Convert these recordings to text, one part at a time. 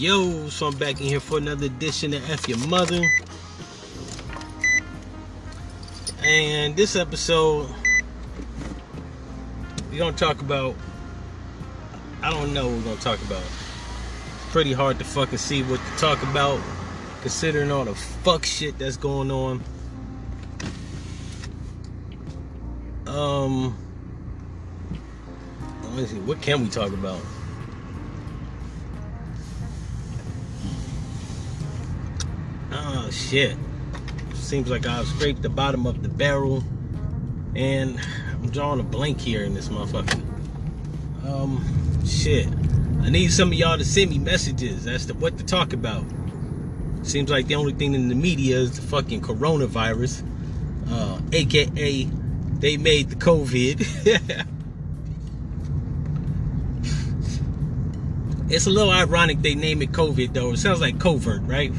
Yo, so I'm back in here for another edition of F Your Mother. And this episode, we're gonna talk about. I don't know what we're gonna talk about. It's pretty hard to fucking see what to talk about, considering all the fuck shit that's going on. Um, let me see. What can we talk about? Oh shit. Seems like I've scraped the bottom of the barrel. And I'm drawing a blank here in this motherfucker. Um shit. I need some of y'all to send me messages as to what to talk about. Seems like the only thing in the media is the fucking coronavirus. Uh, aka they made the COVID. it's a little ironic they name it COVID though. It sounds like covert, right?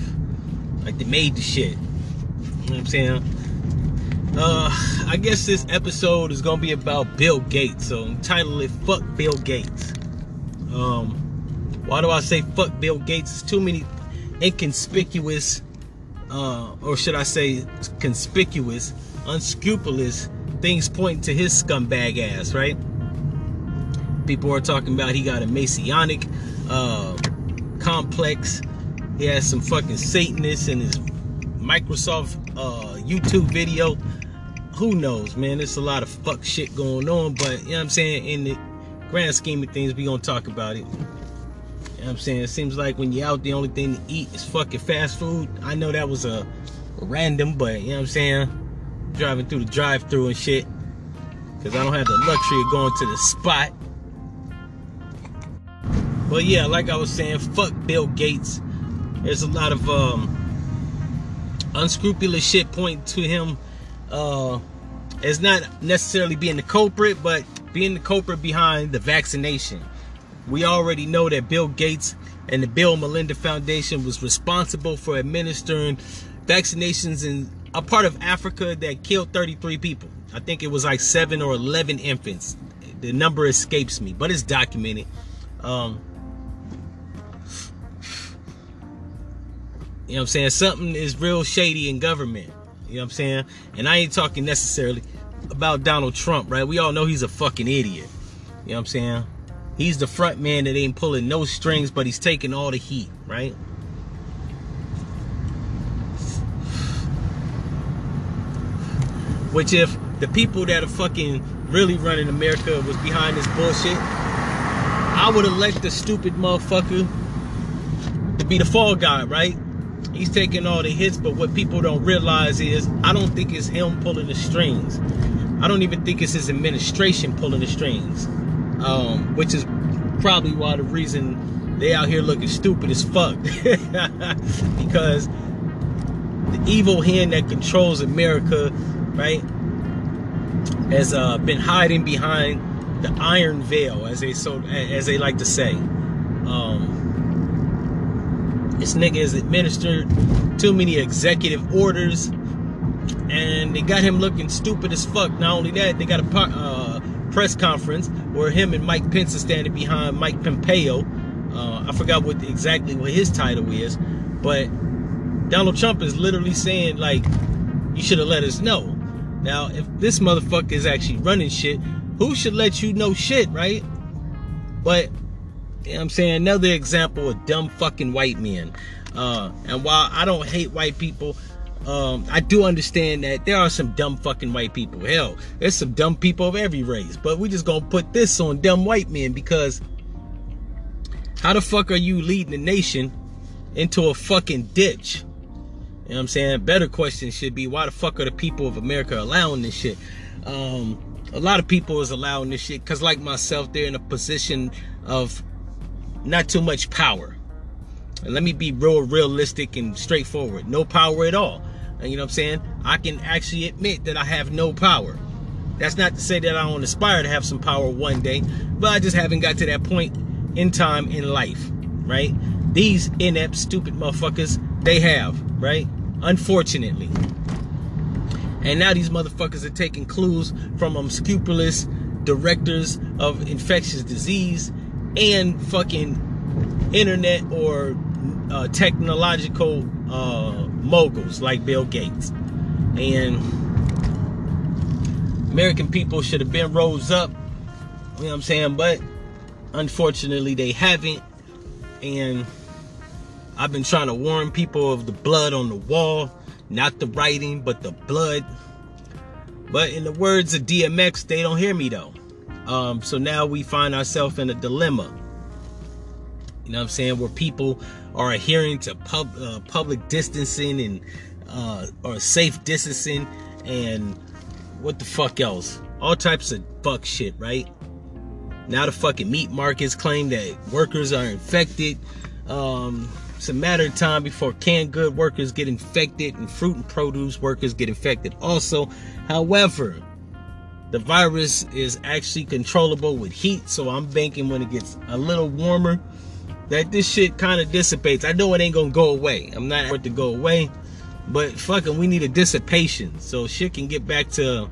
Like they made the shit. You know what I'm saying? Uh, I guess this episode is gonna be about Bill Gates. So entitle it "Fuck Bill Gates." Um, why do I say "fuck Bill Gates"? It's too many inconspicuous, uh, or should I say, conspicuous, unscrupulous things pointing to his scumbag ass. Right? People are talking about he got a Messianic uh, complex he has some fucking Satanists in his Microsoft uh, YouTube video. Who knows, man? There's a lot of fuck shit going on, but you know what I'm saying? In the grand scheme of things, we gonna talk about it. You know what I'm saying? It seems like when you're out, the only thing to eat is fucking fast food. I know that was a random, but you know what I'm saying? Driving through the drive through and shit. Cause I don't have the luxury of going to the spot. But yeah, like I was saying, fuck Bill Gates there's a lot of um, unscrupulous shit pointing to him uh, as not necessarily being the culprit, but being the culprit behind the vaccination. We already know that Bill Gates and the Bill Melinda Foundation was responsible for administering vaccinations in a part of Africa that killed 33 people. I think it was like seven or 11 infants. The number escapes me, but it's documented. Um, You know what I'm saying? Something is real shady in government. You know what I'm saying? And I ain't talking necessarily about Donald Trump, right? We all know he's a fucking idiot. You know what I'm saying? He's the front man that ain't pulling no strings, but he's taking all the heat, right? Which if the people that are fucking really running America was behind this bullshit, I would elect the stupid motherfucker to be the fall guy, right? He's taking all the hits, but what people don't realize is I don't think it's him pulling the strings. I don't even think it's his administration pulling the strings. Um, which is probably why the reason they out here looking stupid as fuck. because the evil hand that controls America, right, has uh, been hiding behind the iron veil, as they so as they like to say. Um, this nigga has administered too many executive orders, and they got him looking stupid as fuck. Not only that, they got a uh, press conference where him and Mike Pence are standing behind Mike Pompeo. Uh, I forgot what exactly what his title is, but Donald Trump is literally saying like, "You should have let us know." Now, if this motherfucker is actually running shit, who should let you know shit, right? But you know what I'm saying? Another example of dumb fucking white men. Uh, and while I don't hate white people, um, I do understand that there are some dumb fucking white people. Hell, there's some dumb people of every race. But we just gonna put this on dumb white men because how the fuck are you leading the nation into a fucking ditch? You know what I'm saying? Better question should be why the fuck are the people of America allowing this shit? Um, a lot of people is allowing this shit because like myself, they're in a position of not too much power. And let me be real realistic and straightforward. No power at all. And you know what I'm saying? I can actually admit that I have no power. That's not to say that I don't aspire to have some power one day, but I just haven't got to that point in time in life, right? These inept, stupid motherfuckers, they have, right? Unfortunately. And now these motherfuckers are taking clues from unscrupulous directors of infectious disease and fucking internet or uh, technological uh, moguls like Bill Gates. And American people should have been rose up, you know what I'm saying? But unfortunately, they haven't. And I've been trying to warn people of the blood on the wall, not the writing, but the blood. But in the words of DMX, they don't hear me though. Um, so now we find ourselves in a dilemma. You know what I'm saying? Where people are adhering to pub, uh, public distancing and uh, or safe distancing and what the fuck else? All types of fuck shit, right? Now the fucking meat markets claim that workers are infected. Um, it's a matter of time before canned good workers get infected and fruit and produce workers get infected also. However, the virus is actually controllable with heat, so I'm banking when it gets a little warmer that this shit kind of dissipates. I know it ain't gonna go away. I'm not for it to go away, but fucking, we need a dissipation so shit can get back to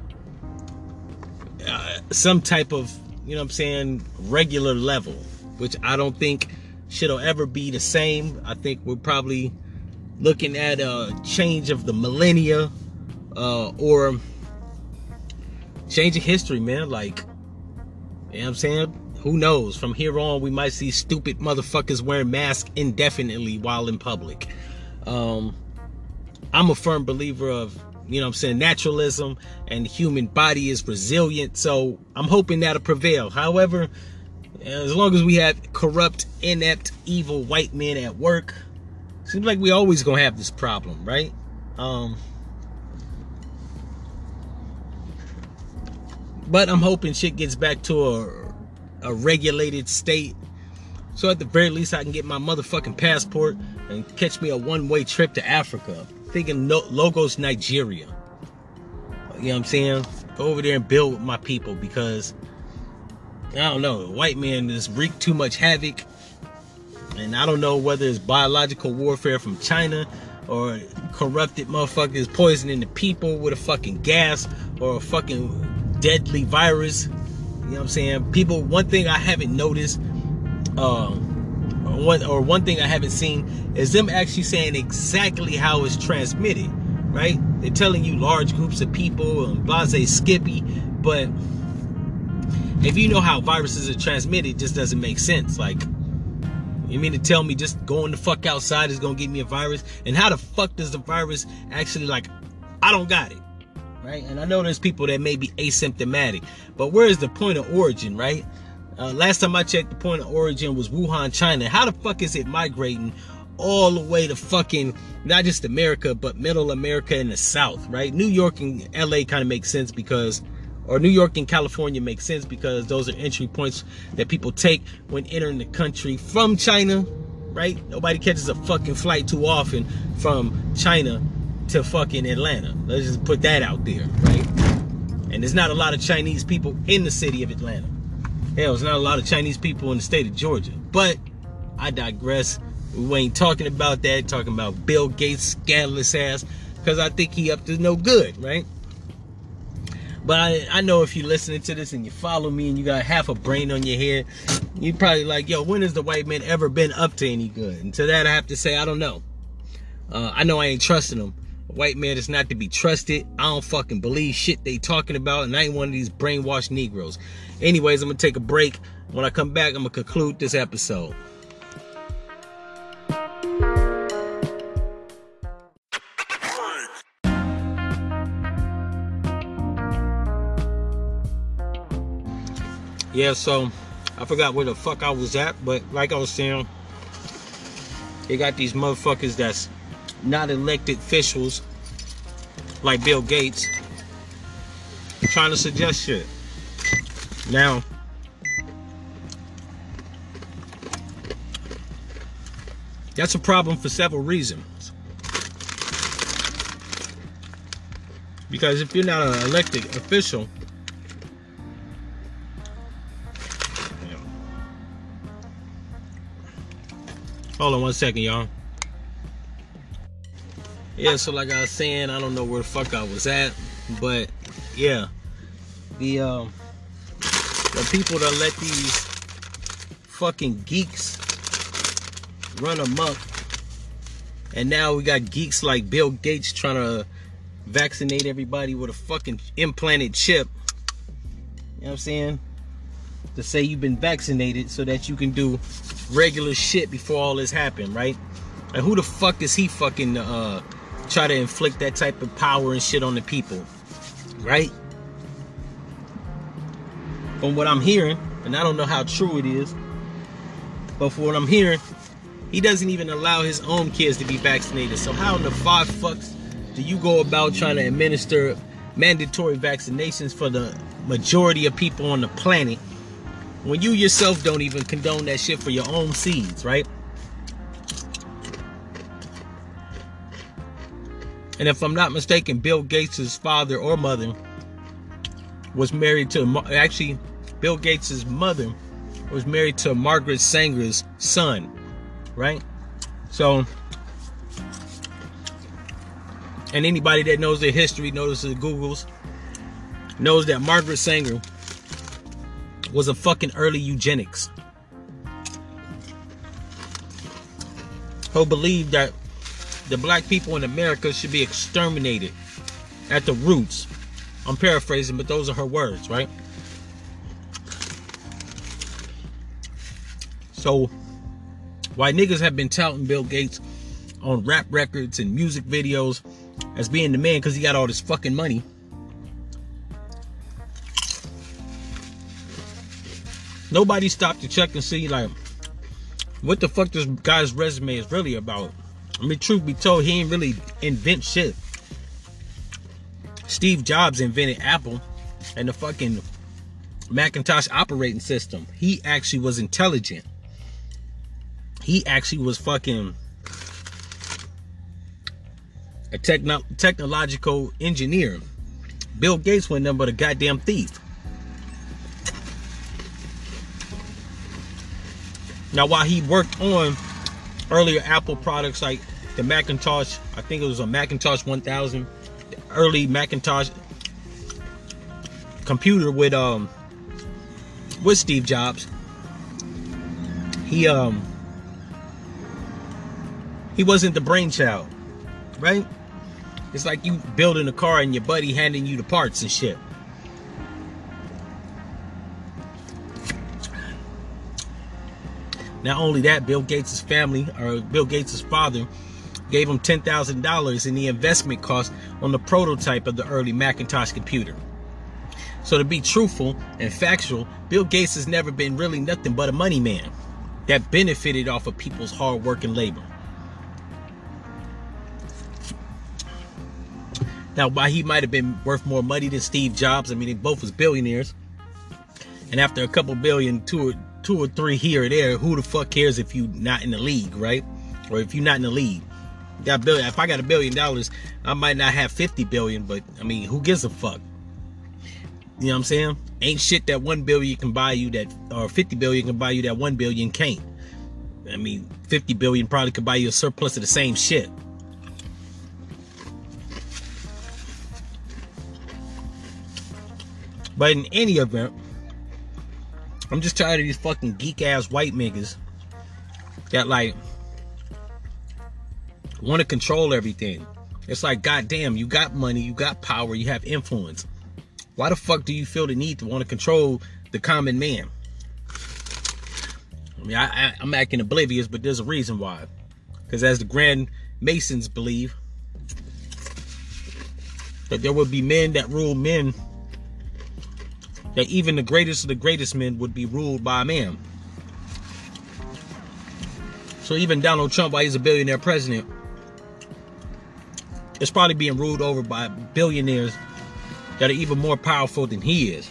uh, some type of, you know what I'm saying, regular level, which I don't think shit'll ever be the same. I think we're probably looking at a change of the millennia uh, or change of history, man. Like, you know what I'm saying? Who knows? From here on, we might see stupid motherfuckers wearing masks indefinitely while in public. Um, I'm a firm believer of, you know what I'm saying, naturalism and the human body is resilient. So I'm hoping that'll prevail. However, as long as we have corrupt, inept, evil white men at work, seems like we always gonna have this problem, right? Um, but I'm hoping shit gets back to a, a regulated state. So at the very least, I can get my motherfucking passport and catch me a one-way trip to Africa. Thinking no, Lagos, Nigeria. You know what I'm saying? Go over there and build with my people because I don't know. White man just wreak too much havoc. And I don't know whether it's biological warfare from China or corrupted motherfuckers poisoning the people with a fucking gas or a fucking deadly virus. You know what I'm saying? People, one thing I haven't noticed, um, one or one thing I haven't seen is them actually saying exactly how it's transmitted, right? They're telling you large groups of people and blase skippy, but if you know how viruses are transmitted, it just doesn't make sense. Like, you mean to tell me just going the fuck outside is gonna get me a virus? And how the fuck does the virus actually like? I don't got it, right? And I know there's people that may be asymptomatic, but where is the point of origin, right? Uh, last time I checked, the point of origin was Wuhan, China. How the fuck is it migrating all the way to fucking not just America, but Middle America and the South, right? New York and LA kind of makes sense because or New York and California makes sense because those are entry points that people take when entering the country from China, right? Nobody catches a fucking flight too often from China to fucking Atlanta. Let's just put that out there, right? And there's not a lot of Chinese people in the city of Atlanta. Hell, there's not a lot of Chinese people in the state of Georgia. But I digress. We ain't talking about that, talking about Bill Gates' scandalous ass, because I think he up to no good, right? But I, I know if you're listening to this and you follow me and you got half a brain on your head, you probably like, yo, when has the white man ever been up to any good? And to that, I have to say, I don't know. Uh, I know I ain't trusting them. White man is not to be trusted. I don't fucking believe shit they talking about, and I ain't one of these brainwashed Negroes. Anyways, I'm gonna take a break. When I come back, I'm gonna conclude this episode. yeah, so I forgot where the fuck I was at, but like I was saying, they got these motherfuckers that's not elected officials like Bill Gates trying to suggest shit. Now, that's a problem for several reasons. Because if you're not an elected official, Hold on one second, y'all. Yeah, so like I was saying, I don't know where the fuck I was at, but yeah, the um, the people that let these fucking geeks run amok And now we got geeks like Bill Gates trying to vaccinate everybody with a fucking implanted chip. You know what I'm saying? To say you've been vaccinated so that you can do regular shit before all this happened, right? And who the fuck is he fucking uh try to inflict that type of power and shit on the people? Right? From what I'm hearing, and I don't know how true it is, but for what I'm hearing, he doesn't even allow his own kids to be vaccinated. So how in the five fucks do you go about trying to administer mandatory vaccinations for the majority of people on the planet when you yourself don't even condone that shit for your own seeds, right? And if I'm not mistaken, Bill Gates' father or mother was married to, actually, Bill Gates' mother was married to Margaret Sanger's son, right? So, and anybody that knows their history, knows the Googles, knows that Margaret Sanger was a fucking early eugenics. Who believed that the black people in America should be exterminated at the roots. I'm paraphrasing, but those are her words, right? So, why niggas have been touting Bill Gates on rap records and music videos as being the man because he got all this fucking money. Nobody stopped to check and see like what the fuck this guy's resume is really about. I mean, truth be told, he ain't really invent shit. Steve Jobs invented Apple and the fucking Macintosh operating system. He actually was intelligent. He actually was fucking a techno- technological engineer. Bill Gates went nothing but a goddamn thief. Now, while he worked on earlier Apple products like the Macintosh, I think it was a Macintosh 1000, early Macintosh computer with um with Steve Jobs. He um he wasn't the brainchild, right? It's like you building a car and your buddy handing you the parts and shit. Not only that, Bill Gates' family, or Bill Gates' father, gave him $10,000 in the investment cost on the prototype of the early Macintosh computer. So to be truthful and factual, Bill Gates has never been really nothing but a money man that benefited off of people's hard work and labor. Now, why he might have been worth more money than Steve Jobs, I mean, they both was billionaires. And after a couple billion, two or, two or three here or there, who the fuck cares if you not in the league, right? Or if you're not in the league. Got billion. If I got a billion dollars, I might not have 50 billion, but I mean, who gives a fuck? You know what I'm saying? Ain't shit that one billion can buy you that, or 50 billion can buy you that one billion can't. I mean, 50 billion probably could buy you a surplus of the same shit. But in any event, I'm just tired of these fucking geek ass white niggas that like want to control everything. It's like, goddamn, you got money, you got power, you have influence. Why the fuck do you feel the need to want to control the common man? I mean, I, am acting oblivious, but there's a reason why. Because as the Grand Masons believe, that there will be men that rule men that even the greatest of the greatest men would be ruled by a man. So even Donald Trump, while he's a billionaire president, is probably being ruled over by billionaires that are even more powerful than he is.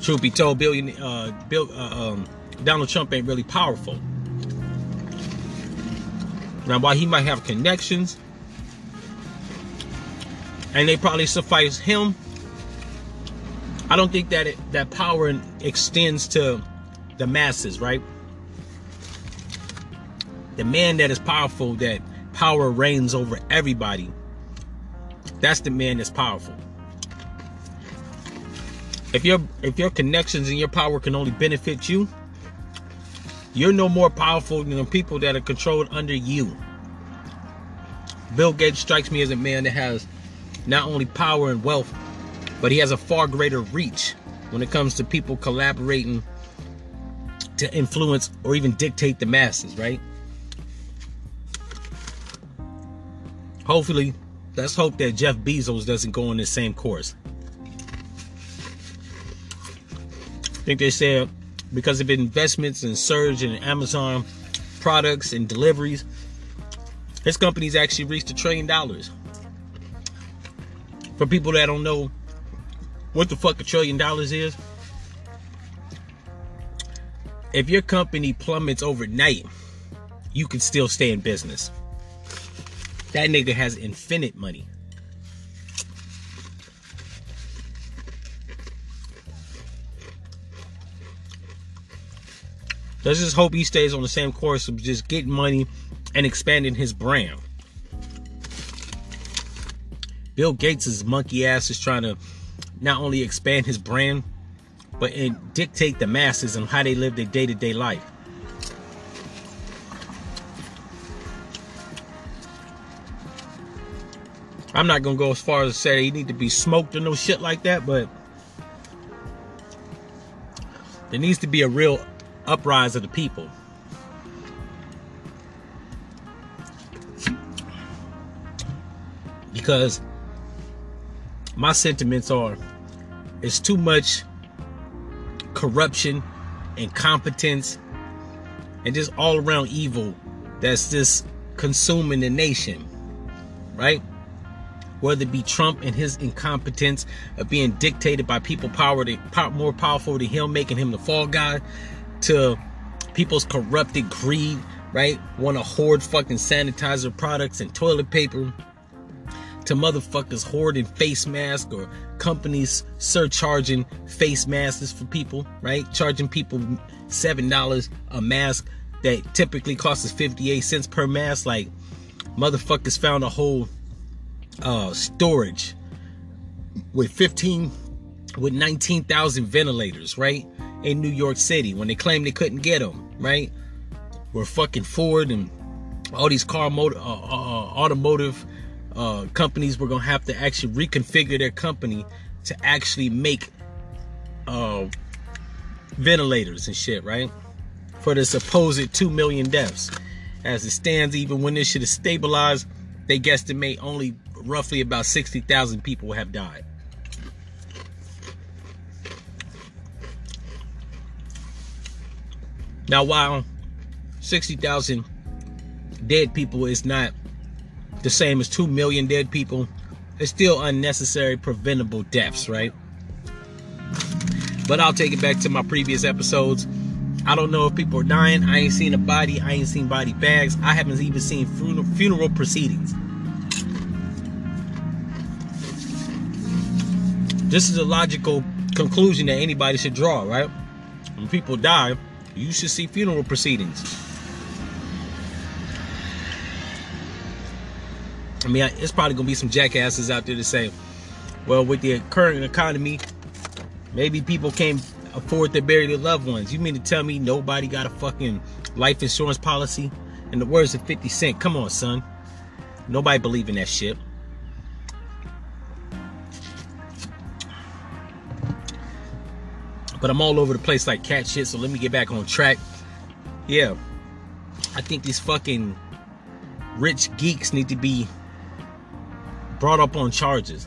Truth be told, billion, uh, Bill, uh, um, Donald Trump ain't really powerful. Now, while he might have connections, and they probably suffice him I don't think that it, that power extends to the masses, right? The man that is powerful, that power reigns over everybody. That's the man that's powerful. If your if your connections and your power can only benefit you, You're no more powerful than the people that are controlled under you. Bill Gates strikes me as a man that has not only power and wealth, but he has a far greater reach when it comes to people collaborating to influence or even dictate the masses, right? Hopefully, let's hope that Jeff Bezos doesn't go on the same course. I think they said because of investments and surge in Amazon products and deliveries, his company's actually reached a trillion dollars. For people that don't know what the fuck a trillion dollars is, if your company plummets overnight, you can still stay in business. That nigga has infinite money. Let's just hope he stays on the same course of just getting money and expanding his brand. Bill Gates' monkey ass is trying to not only expand his brand, but and dictate the masses on how they live their day to day life. I'm not gonna go as far as to say he need to be smoked or no shit like that, but there needs to be a real uprise of the people. Because my sentiments are it's too much corruption, incompetence, and just all around evil that's just consuming the nation. Right? Whether it be Trump and his incompetence of being dictated by people power to, more powerful than him, making him the fall guy, to people's corrupted greed, right? Want to hoard fucking sanitizer products and toilet paper. To motherfuckers hoarding face masks or companies surcharging face masks for people, right? Charging people $7 a mask that typically costs 58 cents per mask. Like, motherfuckers found a whole uh, storage with 15, with 19,000 ventilators, right? in New York City when they claimed they couldn't get them, right? Where fucking Ford and all these car motor, uh, uh, uh, automotive uh, companies were gonna have to actually reconfigure their company to actually make uh, ventilators and shit, right? For the supposed two million deaths. As it stands, even when this shit is stabilized, they guesstimate only roughly about 60,000 people have died. Now, while 60,000 dead people is not the same as 2 million dead people, it's still unnecessary preventable deaths, right? But I'll take it back to my previous episodes. I don't know if people are dying. I ain't seen a body. I ain't seen body bags. I haven't even seen funeral, funeral proceedings. This is a logical conclusion that anybody should draw, right? When people die, you should see funeral proceedings. Mean, it's probably gonna be some jackasses out there to say, well, with the current economy, maybe people can't afford to bury their loved ones. You mean to tell me nobody got a fucking life insurance policy? In the words of 50 Cent, come on, son. Nobody believe in that shit. But I'm all over the place like cat shit, so let me get back on track. Yeah. I think these fucking rich geeks need to be brought up on charges.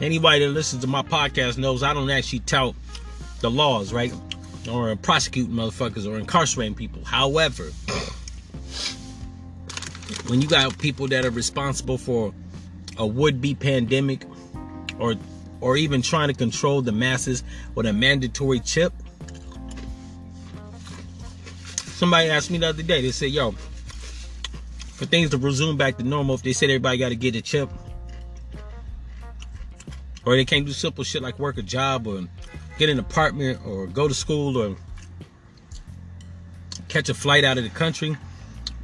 Anybody that listens to my podcast knows I don't actually tout the laws, right? Or prosecuting motherfuckers or incarcerating people. However, when you got people that are responsible for a would-be pandemic or or even trying to control the masses with a mandatory chip. Somebody asked me the other day, they said, yo, for things to resume back to normal, if they said everybody got to get a chip, or they can't do simple shit like work a job or get an apartment or go to school or catch a flight out of the country,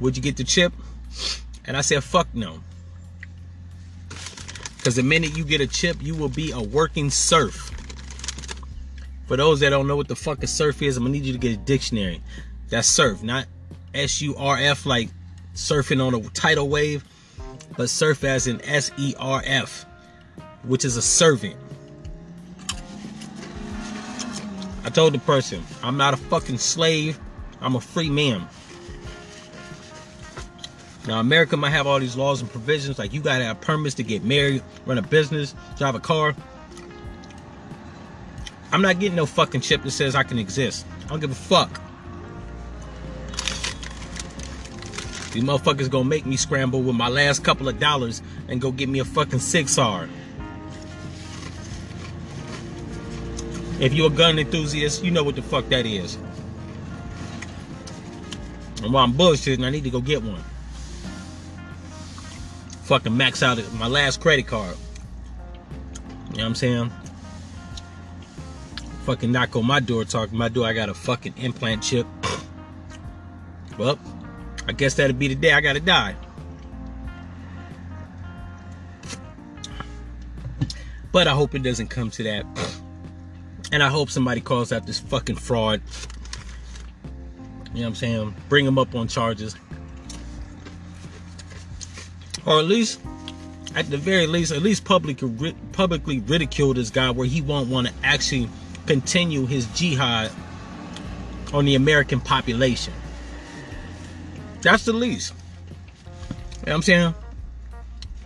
would you get the chip? And I said, fuck no. Because the minute you get a chip, you will be a working serf For those that don't know what the fuck a serf is, I'm gonna need you to get a dictionary. That's serf, not S U R F like surfing on a tidal wave, but serf as in S E R F, which is a servant. I told the person, I'm not a fucking slave, I'm a free man. Now, America might have all these laws and provisions, like you gotta have permits to get married, run a business, drive a car. I'm not getting no fucking chip that says I can exist. I don't give a fuck. These motherfuckers gonna make me scramble with my last couple of dollars and go get me a fucking 6R. If you're a gun enthusiast, you know what the fuck that is. And while I'm bullshitting, I need to go get one. Fucking max out my last credit card. You know what I'm saying? fucking knock on my door talking my door I got a fucking implant chip. Well, I guess that'll be the day I gotta die. But I hope it doesn't come to that. And I hope somebody calls out this fucking fraud. You know what I'm saying? Bring him up on charges. Or at least, at the very least, at least publicly, publicly ridicule this guy where he won't want to actually continue his jihad on the American population. That's the least. You know what I'm saying?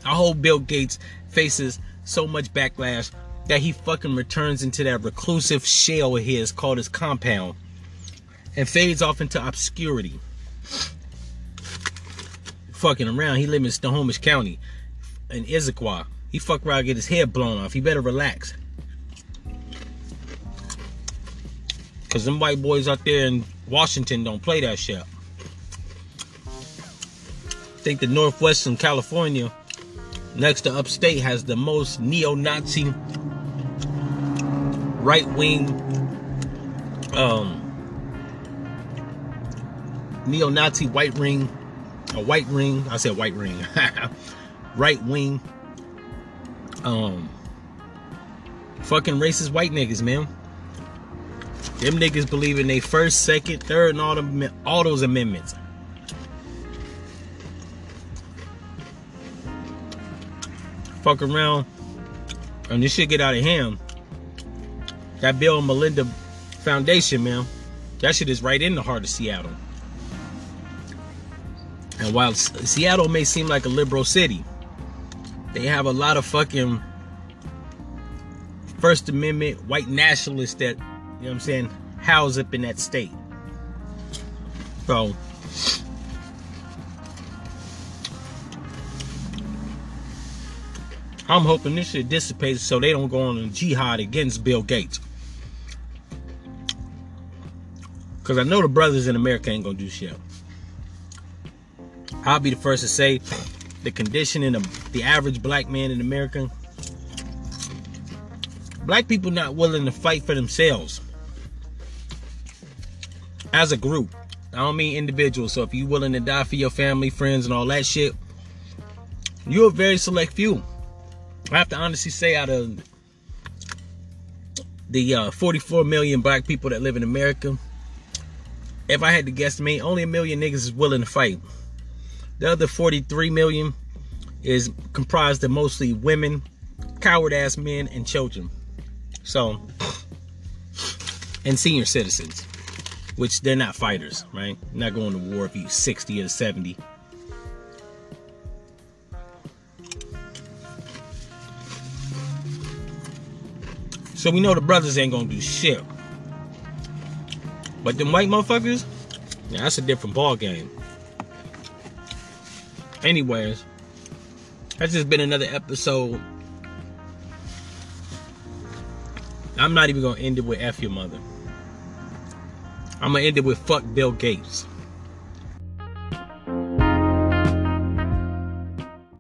I hope Bill Gates faces so much backlash that he fucking returns into that reclusive shell of his called his compound and fades off into obscurity. Fucking around. He lives in Snohomish County in Issaquah. He fuck around get his head blown off. He better relax. Cause them white boys out there in Washington don't play that shit. Think the Northwestern California, next to upstate, has the most neo-Nazi right-wing um, neo-Nazi white ring, a white ring. I said white ring, right wing. Um, fucking racist white niggas, man. Them niggas believe in their first, second, third, and all, them, all those amendments. Fuck around, and this shit get out of hand. That Bill and Melinda Foundation, man, that shit is right in the heart of Seattle. And while Seattle may seem like a liberal city, they have a lot of fucking First Amendment white nationalists that you know what I'm saying, house up in that state. So, I'm hoping this shit dissipates so they don't go on a jihad against Bill Gates. Because I know the brothers in America ain't going to do shit. I'll be the first to say the condition in the, the average black man in America, black people not willing to fight for themselves as a group. I don't mean individuals. So if you're willing to die for your family, friends, and all that shit, you're a very select few. I have to honestly say, out of the uh, 44 million black people that live in America, if I had to guess, me only a million niggas is willing to fight. The other 43 million is comprised of mostly women, coward ass men, and children. So, and senior citizens which they're not fighters, right? not going to war if you're 60 or 70. So we know the brothers ain't gonna do shit. But them white motherfuckers, yeah, that's a different ball game. Anyways, that's just been another episode. I'm not even gonna end it with F your mother. I'm gonna end it with fuck Bill Gates.